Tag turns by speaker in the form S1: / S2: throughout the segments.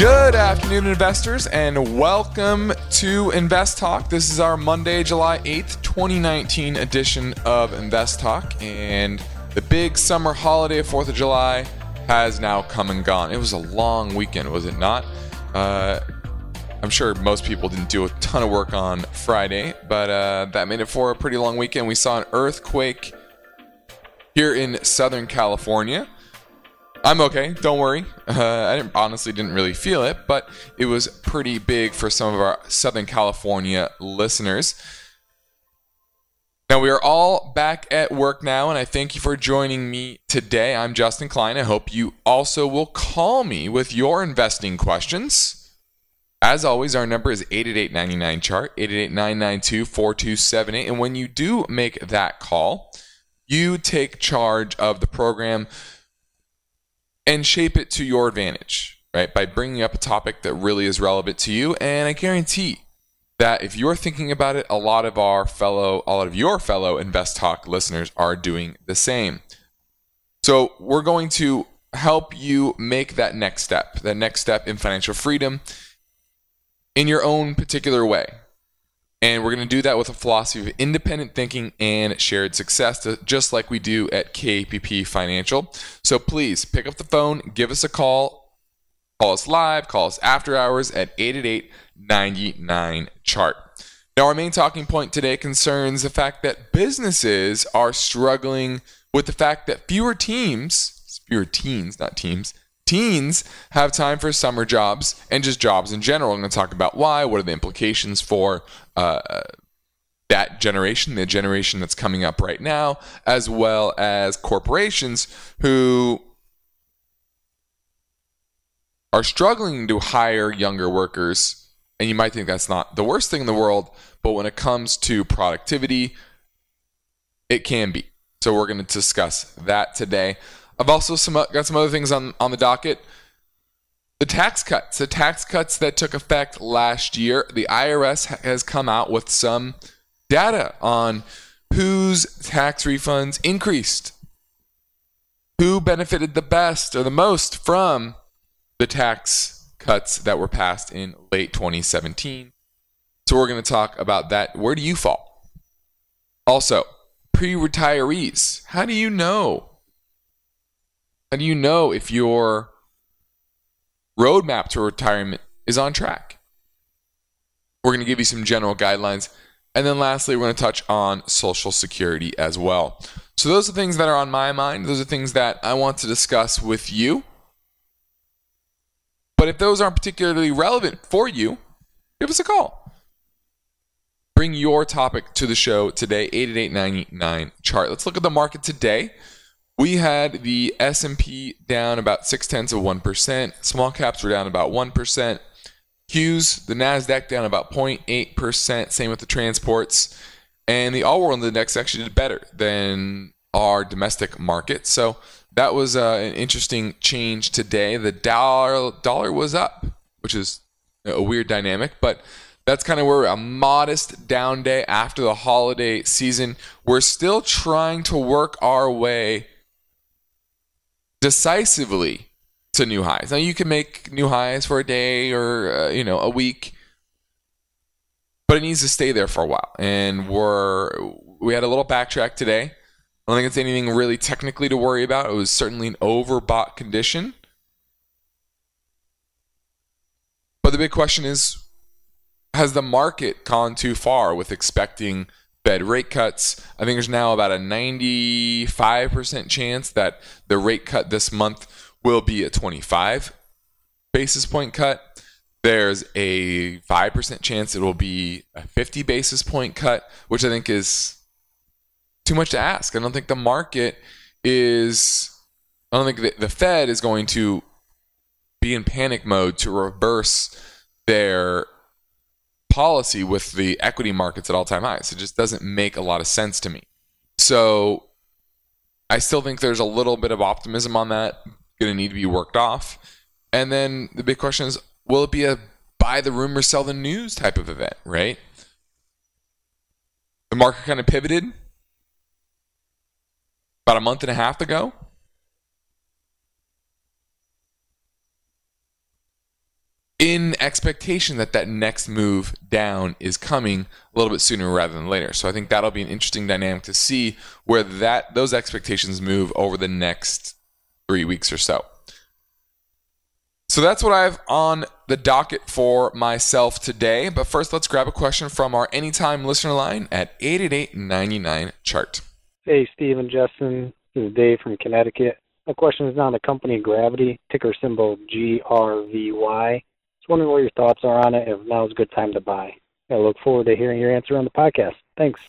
S1: Good afternoon, investors, and welcome to Invest Talk. This is our Monday, July 8th, 2019 edition of Invest Talk. And the big summer holiday of 4th of July has now come and gone. It was a long weekend, was it not? Uh, I'm sure most people didn't do a ton of work on Friday, but uh, that made it for a pretty long weekend. We saw an earthquake here in Southern California. I'm okay. Don't worry. Uh, I didn't, honestly didn't really feel it, but it was pretty big for some of our Southern California listeners. Now we are all back at work now, and I thank you for joining me today. I'm Justin Klein. I hope you also will call me with your investing questions. As always, our number is 888 chart 888 4278 And when you do make that call, you take charge of the program and shape it to your advantage, right? By bringing up a topic that really is relevant to you. And I guarantee that if you're thinking about it, a lot of our fellow, a lot of your fellow Invest Talk listeners are doing the same. So we're going to help you make that next step, that next step in financial freedom in your own particular way. And we're going to do that with a philosophy of independent thinking and shared success, just like we do at KPP Financial. So please pick up the phone, give us a call, call us live, call us after hours at 888 99 chart. Now, our main talking point today concerns the fact that businesses are struggling with the fact that fewer teams, fewer teens, not teams, teens have time for summer jobs and just jobs in general. I'm going to talk about why, what are the implications for uh, that generation, the generation that's coming up right now, as well as corporations who are struggling to hire younger workers. And you might think that's not the worst thing in the world, but when it comes to productivity, it can be. So we're going to discuss that today. I've also some, got some other things on, on the docket. The tax cuts, the tax cuts that took effect last year, the IRS has come out with some data on whose tax refunds increased, who benefited the best or the most from the tax cuts that were passed in late 2017. So we're going to talk about that. Where do you fall? Also, pre retirees. How do you know how do you know if your roadmap to retirement is on track? We're going to give you some general guidelines. And then lastly, we're going to touch on Social Security as well. So, those are things that are on my mind. Those are things that I want to discuss with you. But if those aren't particularly relevant for you, give us a call. Bring your topic to the show today, 888 chart. Let's look at the market today. We had the S&P down about six tenths of one percent. Small caps were down about one percent. Qs, the Nasdaq down about 0.8 percent. Same with the transports, and the All World Index actually did better than our domestic market. So that was uh, an interesting change today. The dollar dollar was up, which is a weird dynamic, but that's kind of where a modest down day after the holiday season. We're still trying to work our way decisively to new highs. Now you can make new highs for a day or uh, you know a week, but it needs to stay there for a while. And we're we had a little backtrack today. I don't think it's anything really technically to worry about. It was certainly an overbought condition. But the big question is has the market gone too far with expecting Fed rate cuts. I think there's now about a 95% chance that the rate cut this month will be a 25 basis point cut. There's a 5% chance it will be a 50 basis point cut, which I think is too much to ask. I don't think the market is I don't think the, the Fed is going to be in panic mode to reverse their policy with the equity markets at all time highs. It just doesn't make a lot of sense to me. So I still think there's a little bit of optimism on that, going to need to be worked off. And then the big question is will it be a buy the rumor, sell the news type of event, right? The market kind of pivoted about a month and a half ago. In expectation that that next move down is coming a little bit sooner rather than later. So I think that'll be an interesting dynamic to see where that those expectations move over the next 3 weeks or so. So that's what I have on the docket for myself today. But first, let's grab a question from our anytime listener line at 888 chart.
S2: Hey, Steve and Justin. This is Dave from Connecticut. My question is on the company Gravity, ticker symbol GRVY wondering what your thoughts are on it. If now is a good time to buy. I look forward to hearing your answer on the podcast. Thanks.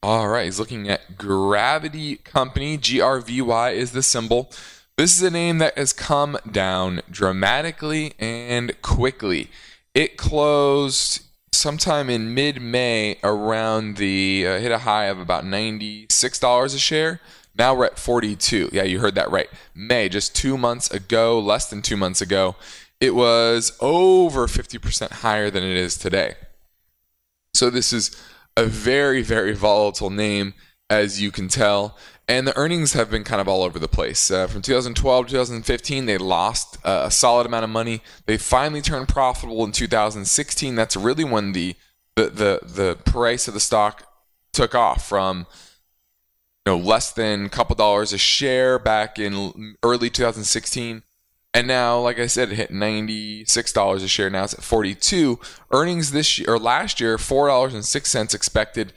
S1: All right, he's looking at Gravity Company. GRVY is the symbol. This is a name that has come down dramatically and quickly. It closed sometime in mid-May around the uh, hit a high of about $96 a share. Now we're at 42. Yeah, you heard that right. May, just two months ago, less than two months ago, it was over 50% higher than it is today. So this is a very, very volatile name, as you can tell. And the earnings have been kind of all over the place. Uh, from 2012 to 2015, they lost uh, a solid amount of money. They finally turned profitable in 2016. That's really when the the the, the price of the stock took off from know, less than a couple dollars a share back in early 2016. And now, like I said, it hit $96 a share. Now it's at 42. Earnings this year or last year, $4.06 expected.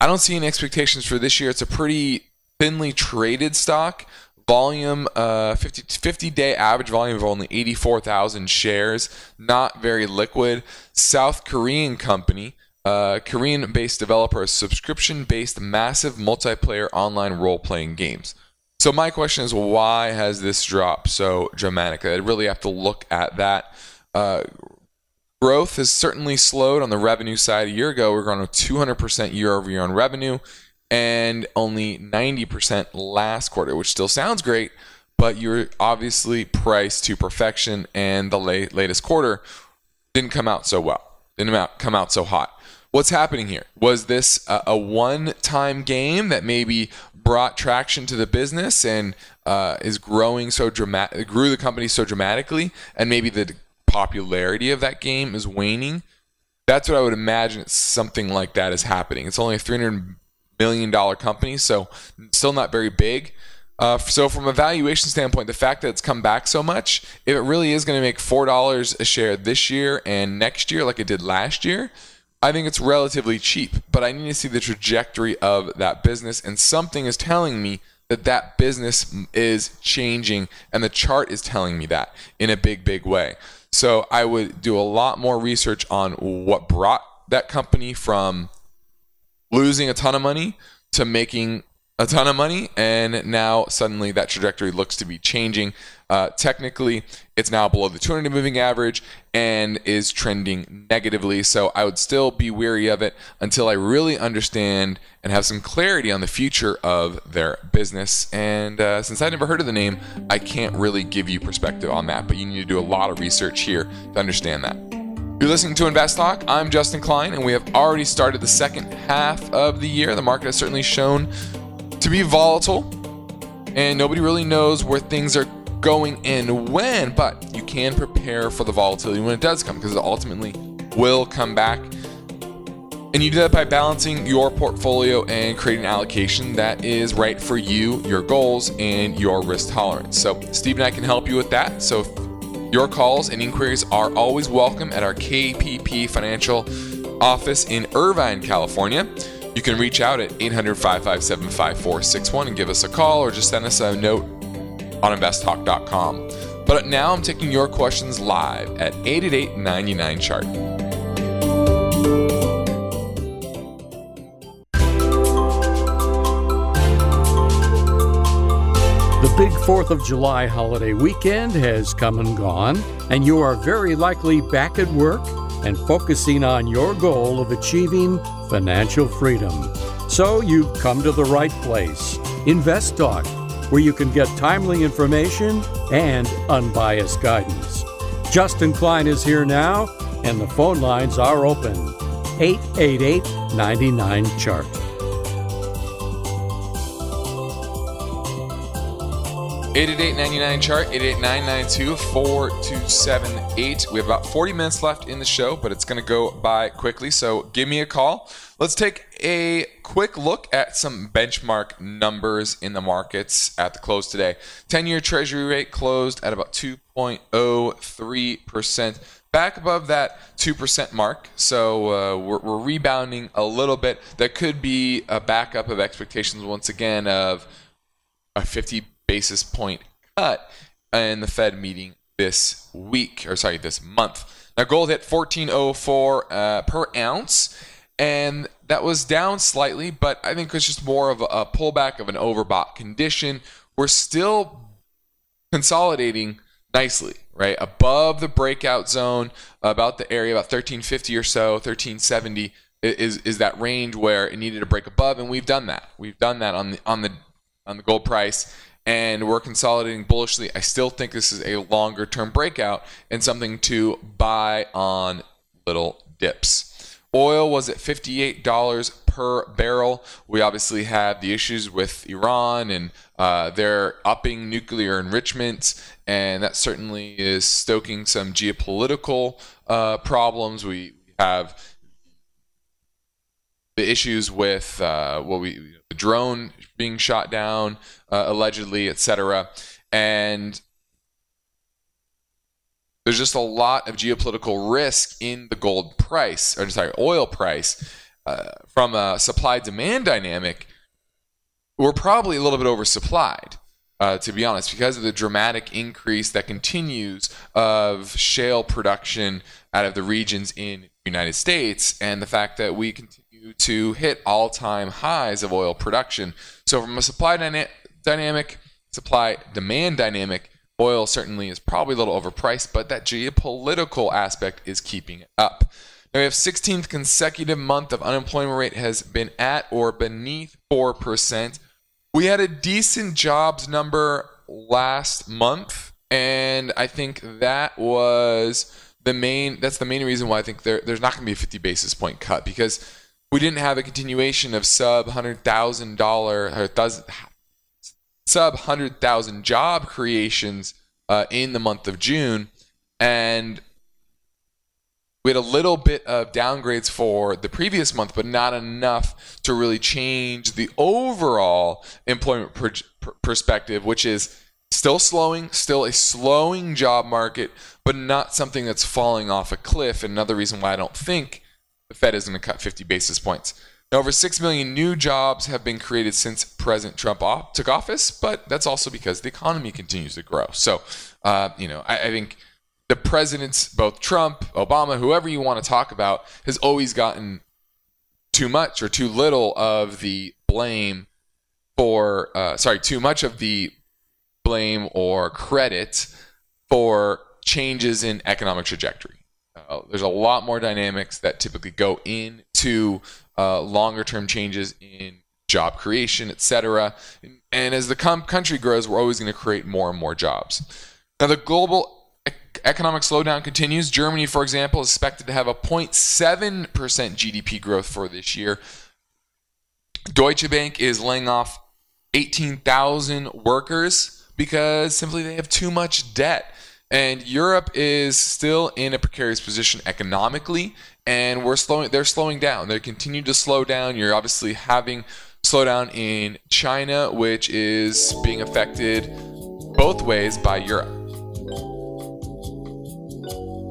S1: I don't see any expectations for this year. It's a pretty thinly traded stock. Volume, uh, 50, 50 day average volume of only 84,000 shares. Not very liquid. South Korean company uh, Korean based developer, subscription based massive multiplayer online role playing games. So, my question is why has this dropped so dramatically? I really have to look at that. Uh, growth has certainly slowed on the revenue side. A year ago, we were growing 200% year over year on revenue and only 90% last quarter, which still sounds great, but you're obviously priced to perfection, and the late, latest quarter didn't come out so well, didn't come out so hot what's happening here? Was this a, a one-time game that maybe brought traction to the business and uh, is growing so dramatic, grew the company so dramatically, and maybe the popularity of that game is waning? That's what I would imagine. Something like that is happening. It's only a 300 million dollar company, so still not very big. Uh, so from a valuation standpoint, the fact that it's come back so much, if it really is going to make four dollars a share this year and next year, like it did last year, I think it's relatively cheap, but I need to see the trajectory of that business. And something is telling me that that business is changing, and the chart is telling me that in a big, big way. So I would do a lot more research on what brought that company from losing a ton of money to making a ton of money, and now suddenly that trajectory looks to be changing. Uh, technically, it's now below the 200 moving average and is trending negatively. So I would still be weary of it until I really understand and have some clarity on the future of their business. And uh, since I never heard of the name, I can't really give you perspective on that. But you need to do a lot of research here to understand that. You're listening to Invest Talk. I'm Justin Klein, and we have already started the second half of the year. The market has certainly shown to be volatile, and nobody really knows where things are going and when, but you can prepare for the volatility when it does come because it ultimately will come back. And you do that by balancing your portfolio and creating an allocation that is right for you, your goals, and your risk tolerance. So, Steve and I can help you with that. So, your calls and inquiries are always welcome at our KPP Financial office in Irvine, California. You can reach out at 800 557 5461 and give us a call or just send us a note on investtalk.com. But now I'm taking your questions live at 888 99 chart.
S3: The big 4th of July holiday weekend has come and gone, and you are very likely back at work and focusing on your goal of achieving financial freedom. So you've come to the right place. Invest Talk, where you can get timely information and unbiased guidance. Justin Klein is here now, and the phone lines are open. 888 99 Chart.
S1: 888 chart 888-992-4278 we have about 40 minutes left in the show but it's going to go by quickly so give me a call. Let's take a quick look at some benchmark numbers in the markets at the close today. 10-year treasury rate closed at about 2.03% back above that 2% mark so uh, we're, we're rebounding a little bit. That could be a backup of expectations once again of a 50 basis point cut in the Fed meeting this week, or sorry, this month. Now, gold hit 1404 uh, per ounce, and that was down slightly, but I think it's just more of a, pullback of an overbought condition. We're still consolidating nicely, right? Above the breakout zone, about the area, about 1350 or so, 1370 is is that range where it needed to break above, and we've done that. We've done that on the on the on the gold price and we're consolidating bullishly. I still think this is a longer term breakout and something to buy on little dips. Oil was at $58 per barrel. We obviously have the issues with Iran and uh, their upping nuclear enrichment, and that certainly is stoking some geopolitical uh, problems. We have the issues with uh, what we the drone being shot down uh, allegedly, etc. And there's just a lot of geopolitical risk in the gold price, or sorry, oil price, uh, from a supply demand dynamic. We're probably a little bit oversupplied. Uh, to be honest, because of the dramatic increase that continues of shale production out of the regions in the United States, and the fact that we continue to hit all-time highs of oil production. So, from a supply dyna- dynamic, supply demand dynamic, oil certainly is probably a little overpriced, but that geopolitical aspect is keeping it up. Now we have 16th consecutive month of unemployment rate has been at or beneath 4%. We had a decent jobs number last month, and I think that was the main that's the main reason why I think there, there's not going to be a 50 basis point cut because we didn't have a continuation of sub $100,000 or sub 100,000 job creations uh, in the month of June. And we had a little bit of downgrades for the previous month, but not enough to really change the overall employment per- per- perspective, which is still slowing, still a slowing job market, but not something that's falling off a cliff. Another reason why I don't think the Fed is going to cut 50 basis points. Now, over 6 million new jobs have been created since President Trump took office, but that's also because the economy continues to grow. So, uh, you know, I, I think the presidents, both Trump, Obama, whoever you want to talk about, has always gotten too much or too little of the blame for, uh, sorry, too much of the blame or credit for changes in economic trajectory. Uh, there's a lot more dynamics that typically go into uh, longer term changes in job creation, etc. And, and as the com- country grows, we're always going to create more and more jobs. Now, the global economic slowdown continues. Germany, for example, is expected to have a 0.7% GDP growth for this year. Deutsche Bank is laying off 18,000 workers because simply they have too much debt. And Europe is still in a precarious position economically, and we're slowing. They're slowing down. They continue to slow down. You're obviously having slowdown in China, which is being affected both ways by Europe.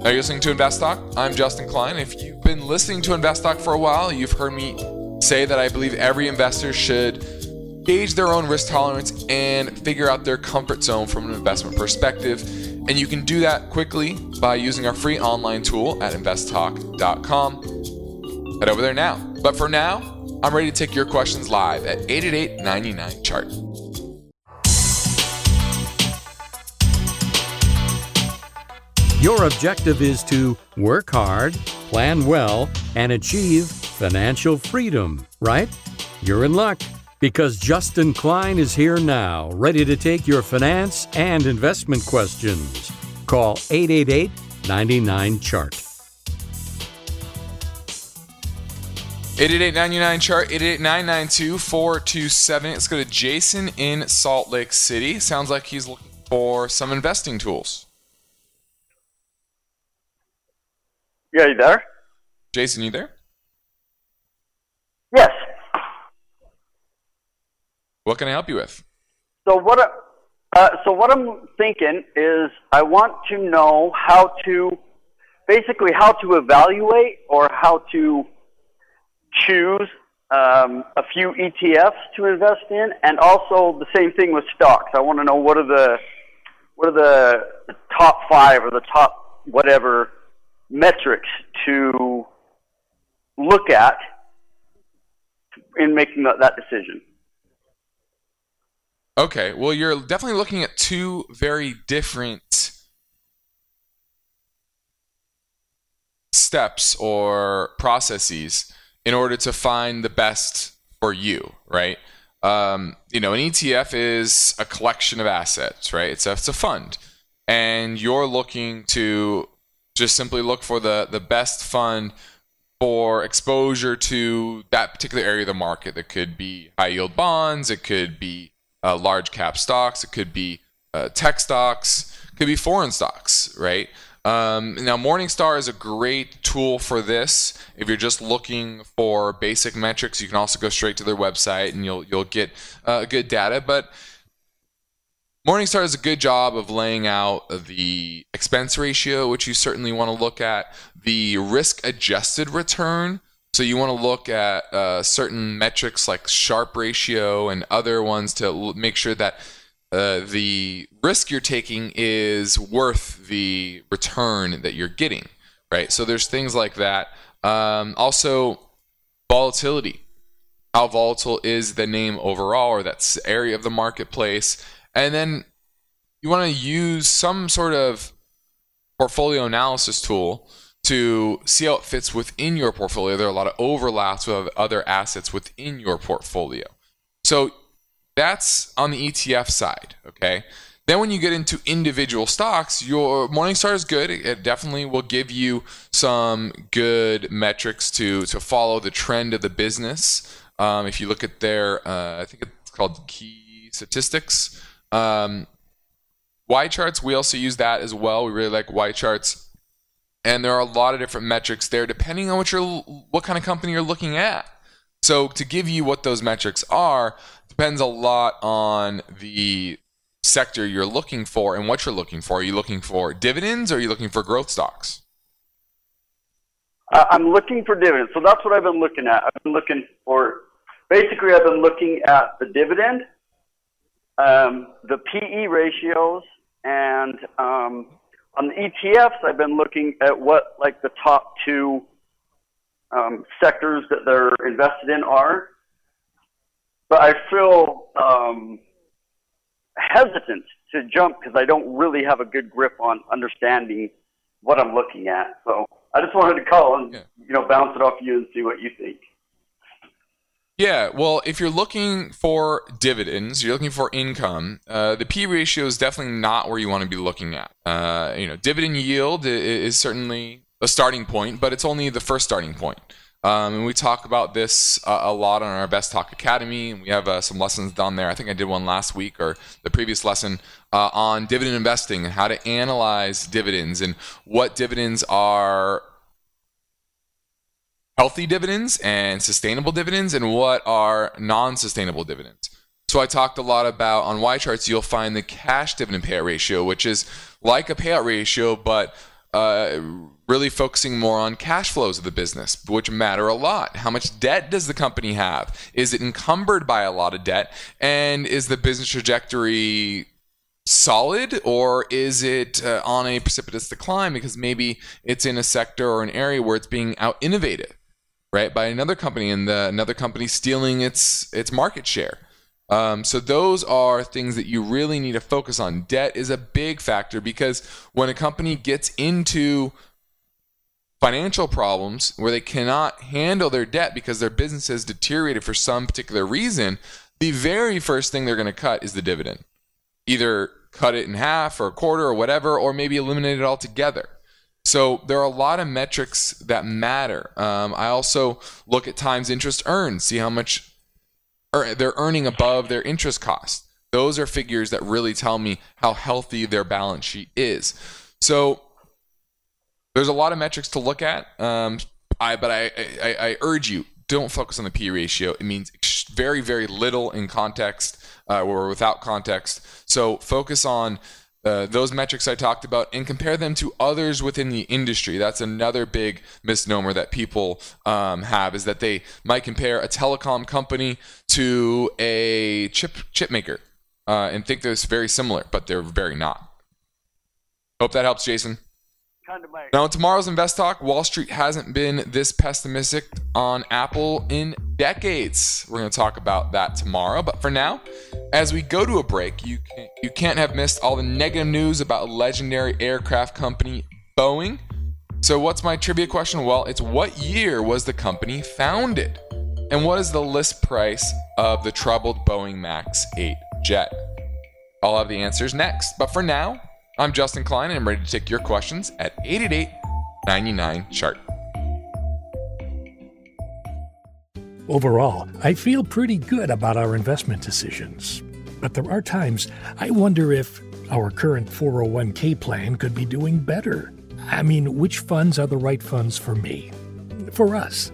S1: Are you listening to Invest Talk? I'm Justin Klein. If you've been listening to Invest Talk for a while, you've heard me say that I believe every investor should gauge their own risk tolerance and figure out their comfort zone from an investment perspective. And you can do that quickly by using our free online tool at investtalk.com. Head over there now. But for now, I'm ready to take your questions live at 888 99 chart.
S3: Your objective is to work hard, plan well, and achieve financial freedom, right? You're in luck because Justin Klein is here now, ready to take your finance and investment questions. Call 888 99 Chart.
S1: 888 chart 888 Let's go to Jason in Salt Lake City. Sounds like he's looking for some investing tools.
S4: Yeah, you there?
S1: Jason, you there?
S4: Yes.
S1: What can I help you with?
S4: So what? Uh, so what I'm thinking is, I want to know how to, basically, how to evaluate or how to choose um, a few ETFs to invest in, and also the same thing with stocks. I want to know what are the what are the top five or the top whatever metrics to look at in making that, that decision.
S1: Okay, well, you're definitely looking at two very different steps or processes in order to find the best for you, right? Um, you know, an ETF is a collection of assets, right? It's a, it's a fund, and you're looking to just simply look for the the best fund for exposure to that particular area of the market. That could be high yield bonds, it could be uh, large cap stocks, it could be uh, tech stocks, it could be foreign stocks, right? Um, now, Morningstar is a great tool for this. If you're just looking for basic metrics, you can also go straight to their website and you'll you'll get uh, good data. But Morningstar does a good job of laying out the expense ratio, which you certainly want to look at, the risk adjusted return. So you want to look at uh, certain metrics like Sharpe ratio and other ones to make sure that uh, the risk you're taking is worth the return that you're getting, right? So there's things like that. Um, also, volatility. How volatile is the name overall, or that area of the marketplace? And then you want to use some sort of portfolio analysis tool to see how it fits within your portfolio. There are a lot of overlaps with other assets within your portfolio. So that's on the ETF side, okay? Then when you get into individual stocks, your Morningstar is good. It definitely will give you some good metrics to to follow the trend of the business. Um, if you look at their, uh, I think it's called key statistics. Um, charts. we also use that as well. We really like YCharts, and there are a lot of different metrics there depending on what you're, what kind of company you're looking at. So to give you what those metrics are depends a lot on the sector you're looking for and what you're looking for. Are you looking for dividends or are you looking for growth stocks?
S4: I'm looking for dividends. So that's what I've been looking at. I've been looking for basically I've been looking at the dividend, um, the PE ratios, and um, on the ETFs I've been looking at what like the top two um, sectors that they're invested in are. But I feel um, hesitant to jump because I don't really have a good grip on understanding what I'm looking at. So I just wanted to call and yeah. you know bounce it off you and see what you think.
S1: Yeah, well, if you're looking for dividends, you're looking for income. Uh, the P ratio is definitely not where you want to be looking at. Uh, you know, dividend yield is certainly a starting point, but it's only the first starting point. Um, and we talk about this uh, a lot on our Invest Talk Academy, and we have uh, some lessons down there. I think I did one last week or the previous lesson uh, on dividend investing and how to analyze dividends and what dividends are healthy dividends and sustainable dividends and what are non-sustainable dividends. So I talked a lot about on YCharts, You'll find the cash dividend payout ratio, which is like a payout ratio, but uh, really focusing more on cash flows of the business, which matter a lot. How much debt does the company have? Is it encumbered by a lot of debt? And is the business trajectory solid or is it uh, on a precipitous decline because maybe it's in a sector or an area where it's being out innovated right by another company and the, another company stealing its its market share Um, so those are things that you really need to focus on. Debt is a big factor because when a company gets into financial problems where they cannot handle their debt because their business has deteriorated for some particular reason, the very first thing they're going to cut is the dividend. Either cut it in half or a quarter or whatever, or maybe eliminate it altogether. So there are a lot of metrics that matter. Um, I also look at times interest earned, see how much they're earning above their interest cost. Those are figures that really tell me how healthy their balance sheet is. So there's a lot of metrics to look at. Um, I, but I, I, I, urge you, don't focus on the P ratio. It means very, very little in context uh, or without context. So focus on uh, those metrics I talked about and compare them to others within the industry. That's another big misnomer that people um, have is that they might compare a telecom company to a chip chip maker uh, and think they're very similar, but they're very not. Hope that helps, Jason Now, tomorrow's Invest Talk, Wall Street hasn't been this pessimistic on Apple in decades. We're going to talk about that tomorrow. But for now, as we go to a break, you can, you can't have missed all the negative news about legendary aircraft company Boeing. So, what's my trivia question? Well, it's what year was the company founded? And what is the list price of the troubled Boeing MAX 8 jet? I'll have the answers next. But for now, I'm Justin Klein, and I'm ready to take your questions at 888 99 Chart.
S5: Overall, I feel pretty good about our investment decisions. But there are times I wonder if our current 401k plan could be doing better. I mean, which funds are the right funds for me? For us?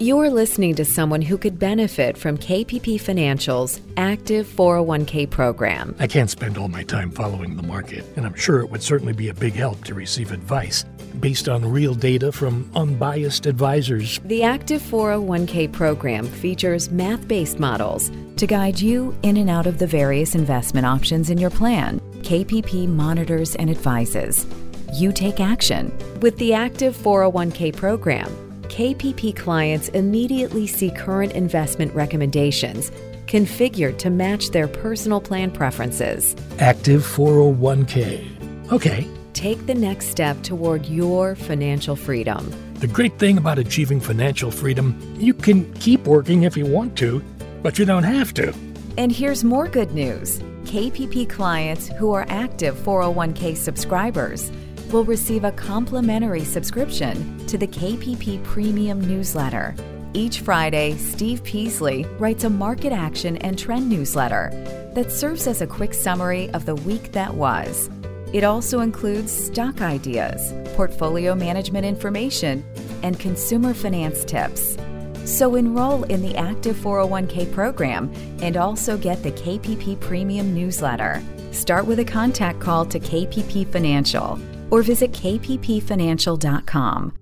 S6: You're listening to someone who could benefit from KPP Financial's active 401k program.
S5: I can't spend all my time following the market, and I'm sure it would certainly be a big help to receive advice based on real data from unbiased advisors.
S6: The active 401k program features math based models to guide you in and out of the various investment options in your plan. KPP monitors and advises. You take action. With the active 401k program, KPP clients immediately see current investment recommendations configured to match their personal plan preferences.
S5: Active 401k. Okay.
S6: Take the next step toward your financial freedom.
S5: The great thing about achieving financial freedom, you can keep working if you want to, but you don't have to.
S6: And here's more good news KPP clients who are active 401k subscribers will receive a complimentary subscription to the KPP Premium newsletter. Each Friday, Steve Peasley writes a market action and trend newsletter that serves as a quick summary of the week that was. It also includes stock ideas, portfolio management information, and consumer finance tips. So enroll in the Active 401k program and also get the KPP Premium newsletter. Start with a contact call to KPP Financial or visit kppfinancial.com.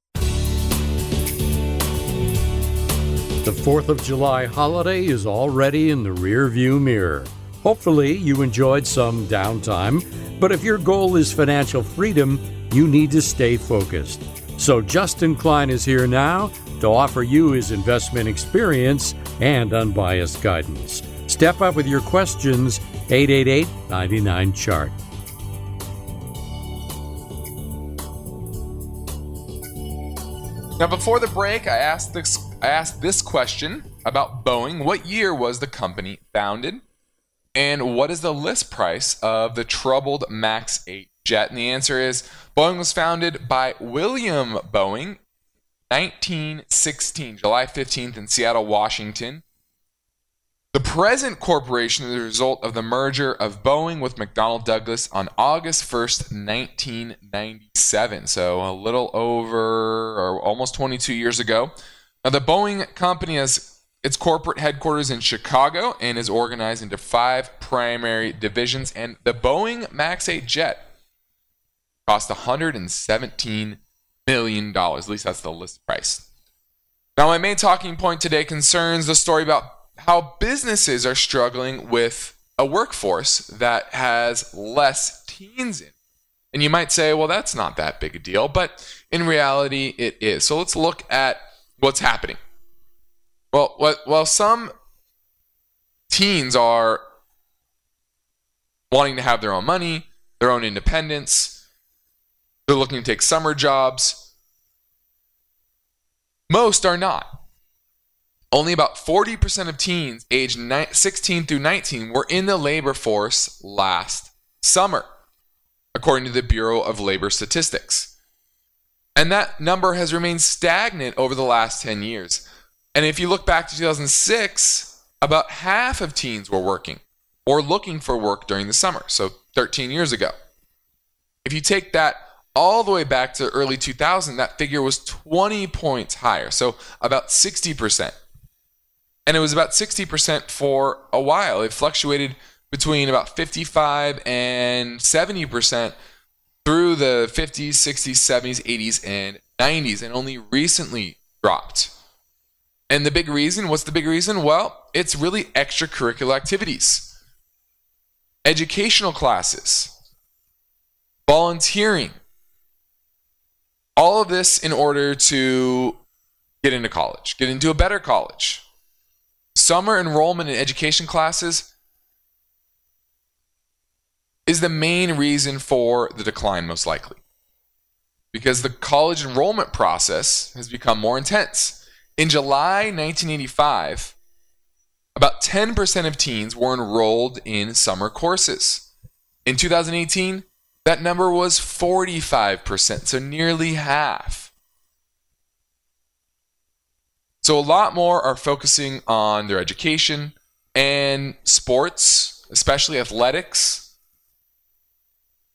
S3: The 4th of July holiday is already in the rearview mirror. Hopefully, you enjoyed some downtime, but if your goal is financial freedom, you need to stay focused. So, Justin Klein is here now to offer you his investment experience and unbiased guidance. Step up with your questions 888 99 Chart.
S1: Now, before the break, I asked this I asked this question about Boeing. What year was the company founded? And what is the list price of the troubled MAX 8 jet? And the answer is Boeing was founded by William Boeing 1916, July 15th in Seattle, Washington. The present corporation is the result of the merger of Boeing with McDonnell Douglas on August 1st, 1997. So a little over or almost 22 years ago. Now, the Boeing company has its corporate headquarters in Chicago and is organized into five primary divisions. And the Boeing MAX 8 jet cost $117 million. At least that's the list price. Now, my main talking point today concerns the story about how businesses are struggling with a workforce that has less teens in. And you might say, well, that's not that big a deal, but in reality, it is. So let's look at what's happening. Well, what, while some teens are wanting to have their own money, their own independence. They're looking to take summer jobs. Most are not. Only about 40% of teens aged 16 through 19 were in the labor force last summer, according to the Bureau of Labor Statistics. And that number has remained stagnant over the last 10 years. And if you look back to 2006, about half of teens were working or looking for work during the summer, so 13 years ago. If you take that all the way back to early 2000, that figure was 20 points higher, so about 60%. And it was about 60% for a while. It fluctuated between about 55 and 70% through the 50s, 60s, 70s, 80s, and 90s, and only recently dropped. And the big reason, what's the big reason? Well, it's really extracurricular activities, educational classes, volunteering. All of this in order to get into college, get into a better college. Summer enrollment in education classes is the main reason for the decline, most likely. Because the college enrollment process has become more intense. In July 1985, about 10% of teens were enrolled in summer courses. In 2018, that number was 45%, so nearly half. So a lot more are focusing on their education and sports, especially athletics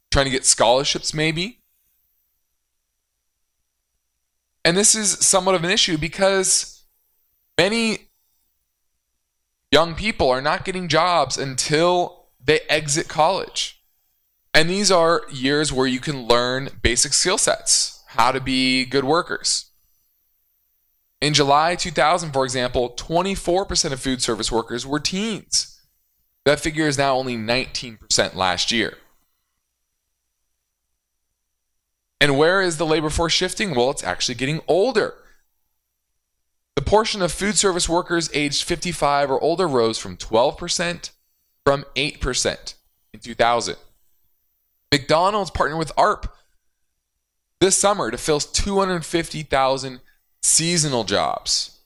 S1: trying to get scholarships, maybe. And this is somewhat of an issue because many young people are not getting jobs until they exit college. And these are years where you can learn basic skill sets, how to be good workers. In July 2000, for example, 24% of food service workers were teens. That figure is now only 19% last year. And where is the labor force shifting? Well, it's actually getting older. The portion of food service workers aged 55 or older rose from 12% from 8% in 2000. McDonald's partnered with AARP this summer to fill 250,000 seasonal jobs.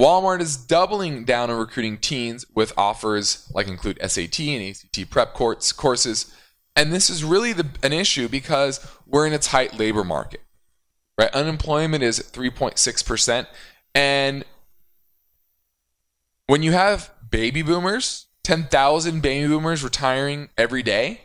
S1: Walmart is doubling down on recruiting teens with offers like include SAT and ACT prep course, courses and this is really the, an issue because we're in a tight labor market. Right? Unemployment is 3.6%. And when you have baby boomers, 10,000 baby boomers retiring every day,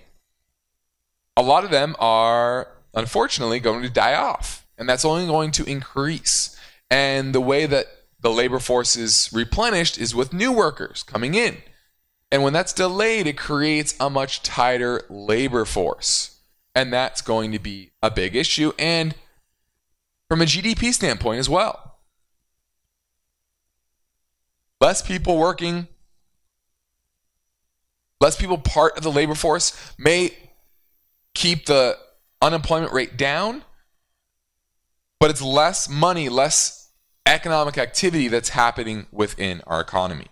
S1: a lot of them are unfortunately going to die off. And that's only going to increase. And the way that the labor force is replenished is with new workers coming in. And when that's delayed, it creates a much tighter labor force. And that's going to be a big issue. And from a GDP standpoint as well. Less people working, less people part of the labor force may keep the unemployment rate down, but it's less money, less economic activity that's happening within our economy.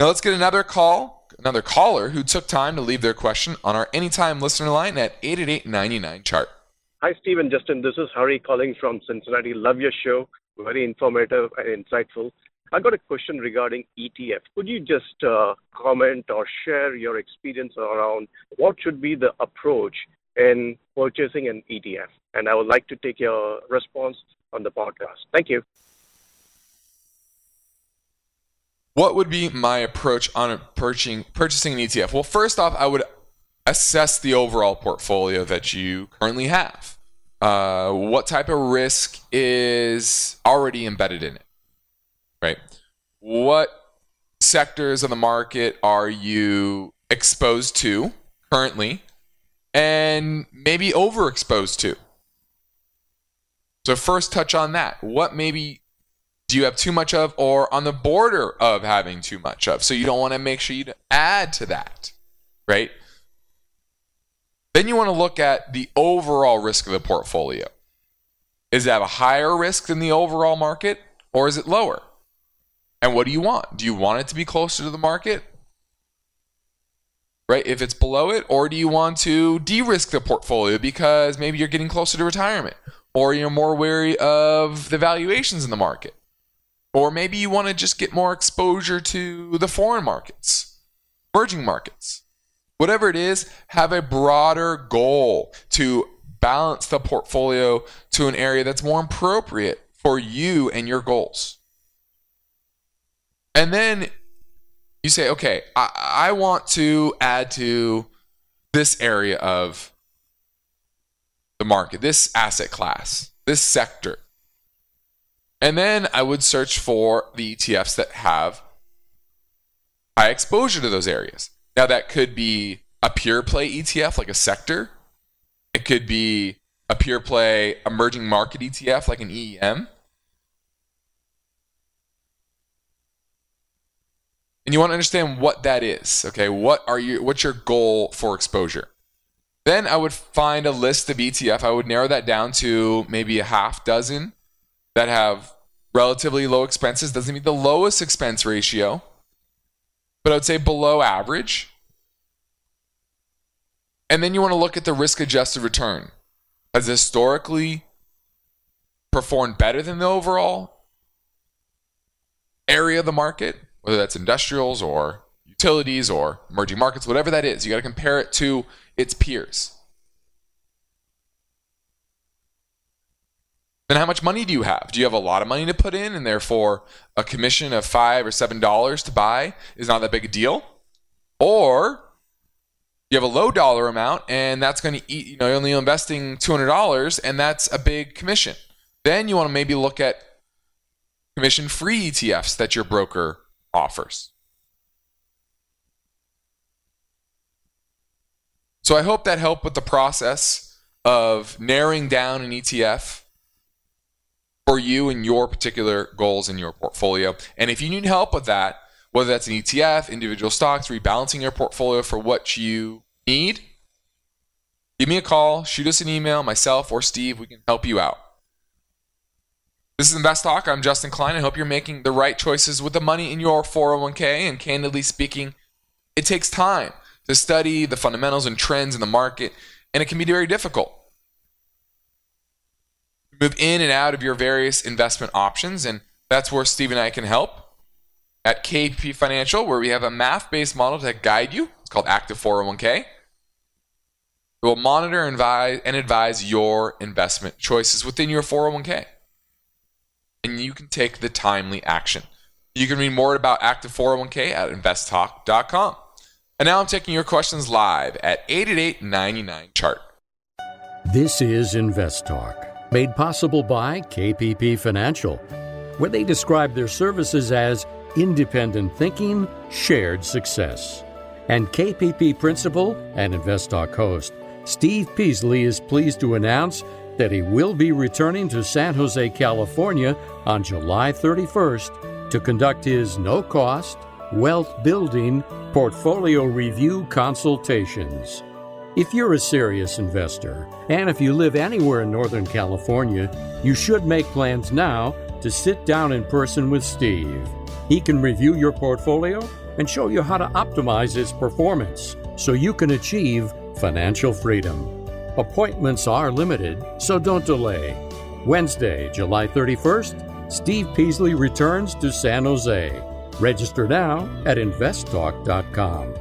S1: Now let's get another call, another caller who took time to leave their question on our anytime listener line at 888 chart.
S7: Hi, Steve and Justin. This is Hari calling from Cincinnati. Love your show. Very informative and insightful. I got a question regarding ETF. Could you just uh, comment or share your experience around what should be the approach in purchasing an ETF? And I would like to take your response on the podcast. Thank you.
S1: What would be my approach on purchasing purchasing an ETF? Well, first off, I would assess the overall portfolio that you currently have. Uh, what type of risk is already embedded in it? Right. What sectors of the market are you exposed to currently, and maybe overexposed to? So first, touch on that. What maybe do you have too much of or on the border of having too much of? So you don't want to make sure you add to that, right? Then you want to look at the overall risk of the portfolio. Is that a higher risk than the overall market or is it lower? And what do you want? Do you want it to be closer to the market? Right? If it's below it, or do you want to de risk the portfolio because maybe you're getting closer to retirement, or you're more wary of the valuations in the market, or maybe you want to just get more exposure to the foreign markets, emerging markets. Whatever it is, have a broader goal to balance the portfolio to an area that's more appropriate for you and your goals. And then you say, okay, I, I want to add to this area of the market, this asset class, this sector. And then I would search for the ETFs that have high exposure to those areas. Now, that could be a pure play ETF like a sector, it could be a pure play emerging market ETF like an EEM. And you want to understand what that is. Okay, what are you what's your goal for exposure? Then I would find a list of ETF. I would narrow that down to maybe a half dozen that have relatively low expenses. Doesn't mean the lowest expense ratio, but I would say below average. And then you want to look at the risk adjusted return. Has historically performed better than the overall area of the market, whether that's industrials or utilities or emerging markets, whatever that is. You got to compare it to its peers. Then how much money do you have? Do you have a lot of money to put in and therefore a commission of 5 or 7 dollars to buy is not that big a deal? Or you have a low dollar amount and that's going to eat you know you're only investing $200 and that's a big commission then you want to maybe look at commission free etfs that your broker offers so i hope that helped with the process of narrowing down an etf for you and your particular goals in your portfolio and if you need help with that whether that's an ETF, individual stocks, rebalancing your portfolio for what you need, give me a call, shoot us an email, myself or Steve. We can help you out. This is Invest Talk. I'm Justin Klein. I hope you're making the right choices with the money in your 401k. And candidly speaking, it takes time to study the fundamentals and trends in the market, and it can be very difficult. Move in and out of your various investment options, and that's where Steve and I can help at KP Financial, where we have a math based model to guide you. It's called Active 401k. It will monitor and advise, and advise your investment choices within your 401k. And you can take the timely action. You can read more about Active 401k at investtalk.com. And now I'm taking your questions live at 888 chart.
S3: This is Invest Talk, made possible by KPP Financial, where they describe their services as independent thinking, shared success. And KPP principal and InvestTalk host Steve Peasley is pleased to announce that he will be returning to San Jose, California on July 31st to conduct his no cost, wealth building portfolio review consultations. If you're a serious investor, and if you live anywhere in Northern California, you should make plans now to sit down in person with Steve. He can review your portfolio and show you how to optimize its performance so you can achieve financial freedom. Appointments are limited, so don't delay. Wednesday, July 31st, Steve Peasley returns to San Jose. Register now at investtalk.com.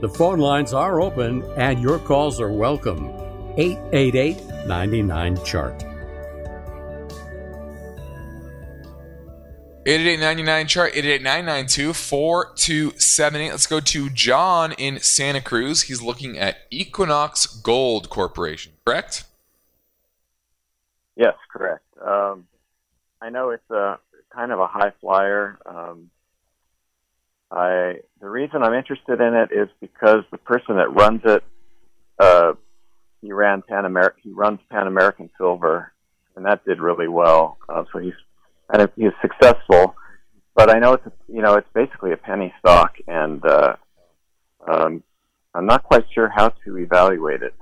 S3: The phone lines are open and your calls are welcome. 888 99 Chart.
S1: 8899 chart 888-992-4278. Let's go to John in Santa Cruz. He's looking at Equinox Gold Corporation, correct?
S8: Yes, correct. Um, I know it's a kind of a high flyer. Um, I the reason I'm interested in it is because the person that runs it, uh, he ran Pan Amer- he runs Pan American Silver, and that did really well. Uh, so he's and it, he's successful. But I know it's you know it's basically a penny stock, and uh, um, I'm not quite sure how to evaluate it.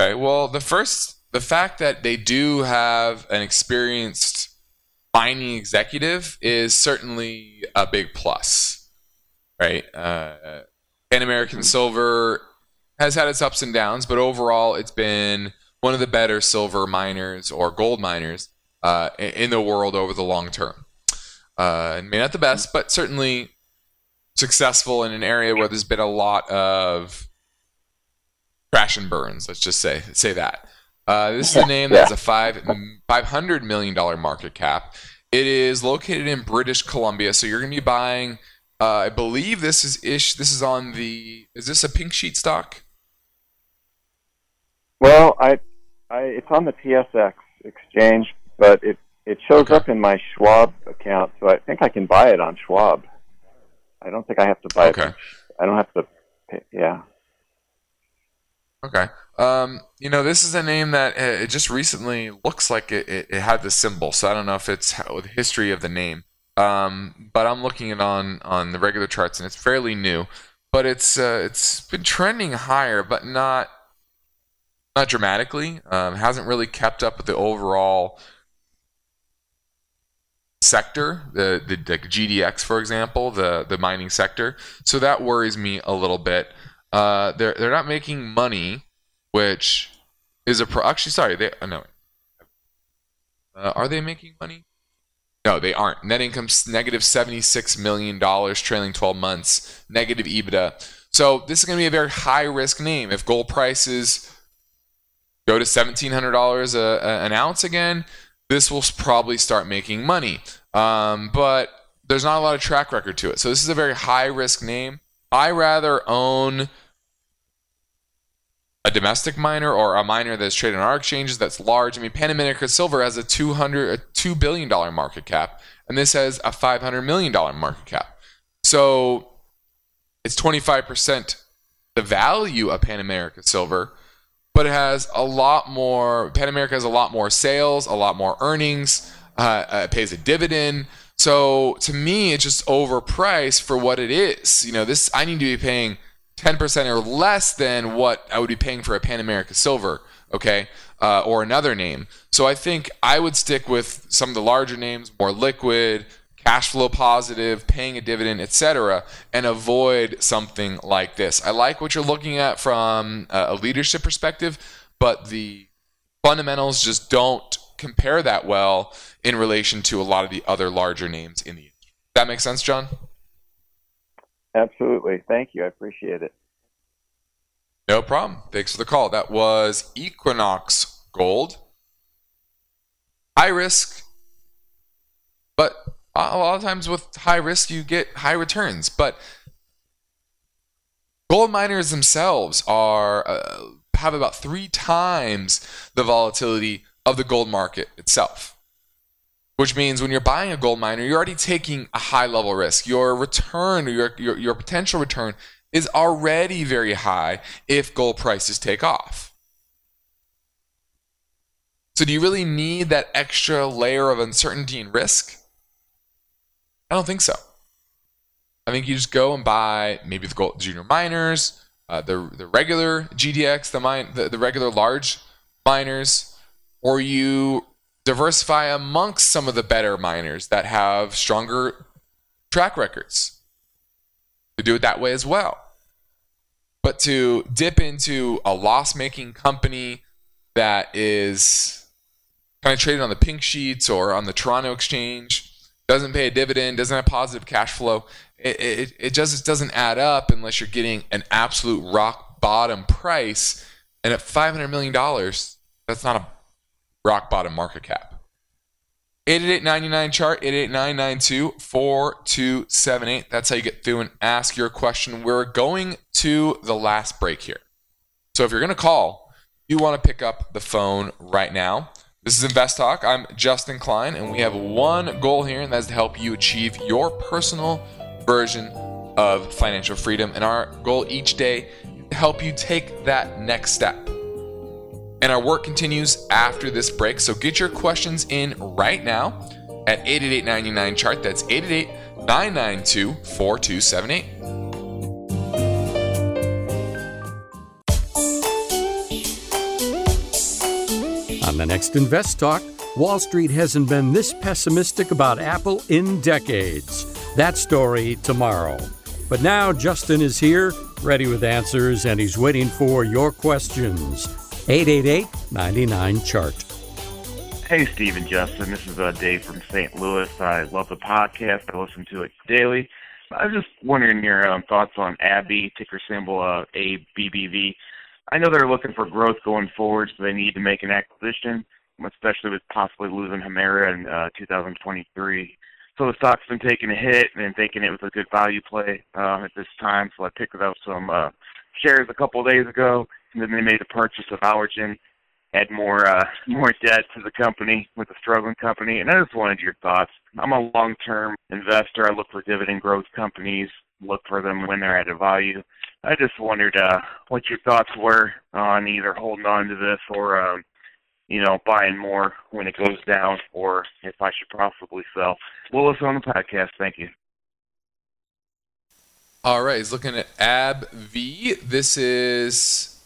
S1: Okay. Well, the first, the fact that they do have an experienced mining executive is certainly a big plus, right? Uh, Pan American Silver has had its ups and downs, but overall, it's been one of the better silver miners or gold miners uh, in the world over the long term. Uh, and maybe not the best, but certainly successful in an area where there's been a lot of crash and burns. Let's just say say that. Uh, this is a name that has a five five hundred million dollar market cap. It is located in British Columbia, so you're going to be buying. Uh, I believe this is ish. This is on the. Is this a pink sheet stock?
S8: Well, I, I it's on the TSX exchange, but it it shows okay. up in my Schwab account, so I think I can buy it on Schwab. I don't think I have to buy
S1: okay.
S8: it. I don't have to. Pay, yeah.
S1: Okay. Um, you know, this is a name that uh, it just recently looks like it, it, it, had the symbol, so I don't know if it's how, the history of the name. Um, but I'm looking at on on the regular charts, and it's fairly new. But it's uh, it's been trending higher, but not not dramatically. Um, hasn't really kept up with the overall sector, the, the GDX, for example, the the mining sector. So that worries me a little bit. Uh, they're they're not making money, which is a pro. Actually, sorry, they uh, no. Uh, are they making money? No, they aren't. Net income's negative $76 million trailing 12 months, negative EBITDA. So this is going to be a very high risk name. If gold prices go to $1,700 a, a, an ounce again, this will probably start making money. Um, but there's not a lot of track record to it. So this is a very high risk name. I rather own a domestic miner or a miner that's traded on our exchanges that's large. I mean, Pan Silver has a 200 a 2 billion dollar market cap and this has a 500 million dollar market cap. So it's 25% the value of Pan American Silver, but it has a lot more Pan America has a lot more sales, a lot more earnings, uh, uh, it pays a dividend. So to me, it's just overpriced for what it is. You know, this I need to be paying 10% or less than what I would be paying for a Pan America Silver, okay, uh, or another name. So I think I would stick with some of the larger names, more liquid, cash flow positive, paying a dividend, etc., and avoid something like this. I like what you're looking at from a leadership perspective, but the fundamentals just don't compare that well in relation to a lot of the other larger names in the industry. That makes sense, John?
S8: Absolutely. Thank you. I appreciate it.
S1: No problem. Thanks for the call. That was Equinox Gold. High risk, but a lot of times with high risk, you get high returns. But gold miners themselves are uh, have about three times the volatility of the gold market itself which means when you're buying a gold miner, you're already taking a high level risk. Your return, your, your, your potential return is already very high if gold prices take off. So, do you really need that extra layer of uncertainty and risk? I don't think so. I think you just go and buy maybe the gold junior miners, uh, the the regular GDX, the mine, the, the regular large miners, or you diversify amongst some of the better miners that have stronger track records. To do it that way as well. But to dip into a loss making company that is kind of traded on the pink sheets or on the Toronto exchange, doesn't pay a dividend, doesn't have positive cash flow, it, it, it just doesn't add up unless you're getting an absolute rock bottom price. And at $500 million, that's not a rock bottom market cap. 888-99 chart 888-992-4278 that's how you get through and ask your question we're going to the last break here so if you're going to call you want to pick up the phone right now this is invest talk i'm justin klein and we have one goal here and that's to help you achieve your personal version of financial freedom and our goal each day to help you take that next step and our work continues after this break. So get your questions in right now at 888 chart. That's 888 992 4278.
S3: The next Invest Talk, Wall Street hasn't been this pessimistic about Apple in decades. That story tomorrow. But now Justin is here, ready with answers, and he's waiting for your questions. 888 99 Chart.
S9: Hey, Steve and Justin. This is uh, Dave from St. Louis. I love the podcast. I listen to it daily. I was just wondering your um, thoughts on AbbVie, ticker symbol uh, ABBV. I know they're looking for growth going forward, so they need to make an acquisition, especially with possibly losing Humira in uh, 2023. So the stock's been taking a hit and thinking it was a good value play uh, at this time. So I picked up some uh, shares a couple of days ago, and then they made a purchase of Allergan add more uh, more debt to the company with a struggling company. And I just wanted your thoughts. I'm a long term investor. I look for dividend growth companies, look for them when they're at a value. I just wondered uh, what your thoughts were on either holding on to this or um, you know buying more when it goes down, or if I should possibly sell. Willis on the podcast. Thank you.
S1: All right, he's looking at AbbVie. This is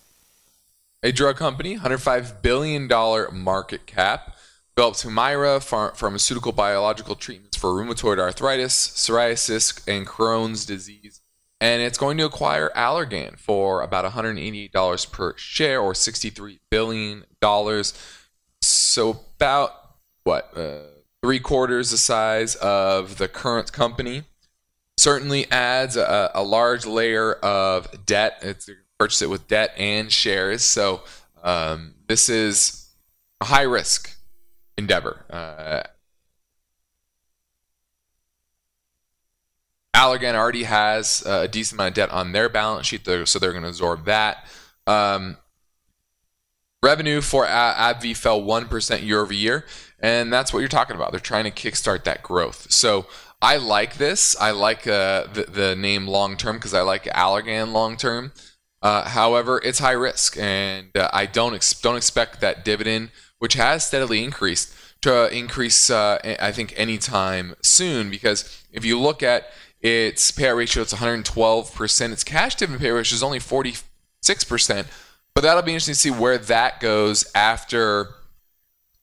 S1: a drug company, $105 billion market cap, develops Humira, ph- pharmaceutical biological treatments for rheumatoid arthritis, psoriasis, and Crohn's disease. And it's going to acquire Allergan for about $188 per share or $63 billion. So, about what? Uh, three quarters the size of the current company. Certainly adds a, a large layer of debt. It's purchase it with debt and shares. So um, this is a high risk endeavor. Uh, Allergan already has a decent amount of debt on their balance sheet, so they're going to absorb that. Um, revenue for AbbVie fell 1% year over year, and that's what you're talking about. They're trying to kickstart that growth. So I like this. I like uh, the, the name long term because I like Allergan long term. Uh, however, it's high risk, and uh, I don't ex- don't expect that dividend, which has steadily increased, to increase. Uh, I think anytime soon, because if you look at its payout ratio, it's 112 percent. Its cash dividend payout ratio is only 46 percent. But that'll be interesting to see where that goes after,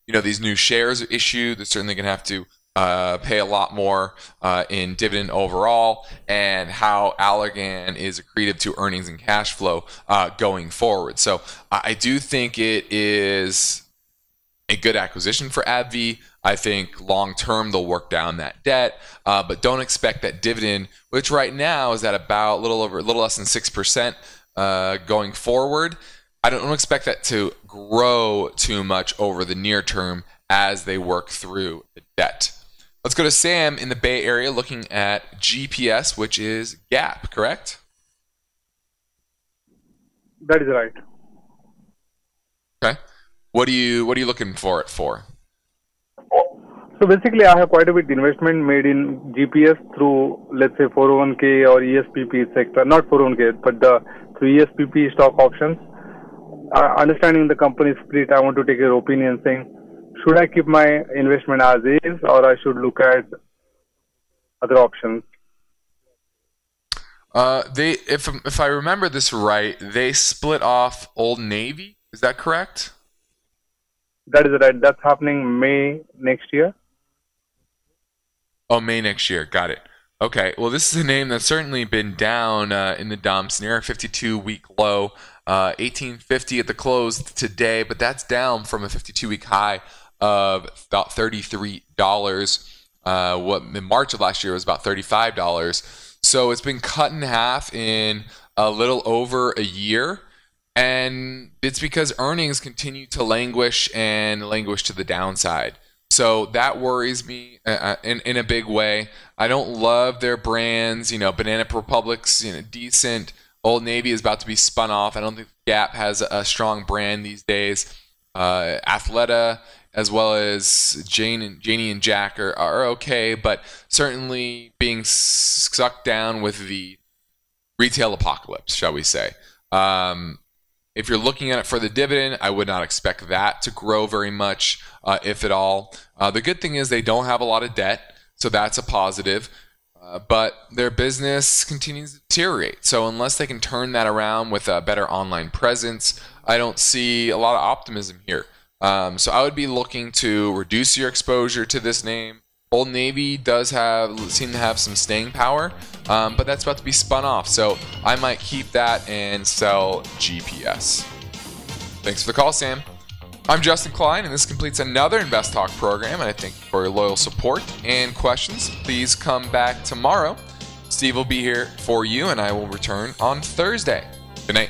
S1: you know, these new shares are issued. They're certainly going to have to uh, pay a lot more uh, in dividend overall, and how Allergan is accretive to earnings and cash flow uh, going forward. So I do think it is a good acquisition for AbbVie. I think long term they'll work down that debt, uh, but don't expect that dividend, which right now is at about a little over, a little less than six percent uh, going forward. I don't expect that to grow too much over the near term as they work through the debt. Let's go to Sam in the Bay Area looking at GPS, which is Gap, correct?
S10: That is right.
S1: Okay. What are you what are you looking for it for?
S10: So basically, I have quite a bit investment made in GPS through, let's say, 401k or ESPP sector. Not 401k, but the through ESPP stock options. Uh, understanding the company split, I want to take your opinion saying should I keep my investment as is or I should look at other options?
S1: Uh, they, if if I remember this right, they split off Old Navy. Is that correct?
S10: That is right. That's happening May next year.
S1: Oh, May next year. Got it. Okay. Well, this is a name that's certainly been down uh, in the dumps near a 52 week low, uh, 1850 at the close today, but that's down from a 52 week high of about $33. Uh, what in March of last year was about $35. So it's been cut in half in a little over a year. And it's because earnings continue to languish and languish to the downside. So that worries me uh, uh in, in a big way. I don't love their brands. You know, Banana Republic's you know, decent. Old Navy is about to be spun off. I don't think Gap has a, strong brand these days. Uh, Athleta as well as Jane and Janie and Jack are, are okay, but certainly being sucked down with the retail apocalypse, shall we say. Um, if you're looking at it for the dividend, I would not expect that to grow very much, uh, if at all. Uh, the good thing is they don't have a lot of debt, so that's a positive. Uh, but their business continues to deteriorate. So unless they can turn that around with a better online presence, I don't see a lot of optimism here. Um, so I would be looking to reduce your exposure to this name. Old Navy does have seem to have some staying power, um, but that's about to be spun off. So I might keep that and sell GPS. Thanks for the call, Sam. I'm Justin Klein, and this completes another Invest Talk program. And I thank you for your loyal support and questions. Please come back tomorrow. Steve will be here for you, and I will return on Thursday. Good night.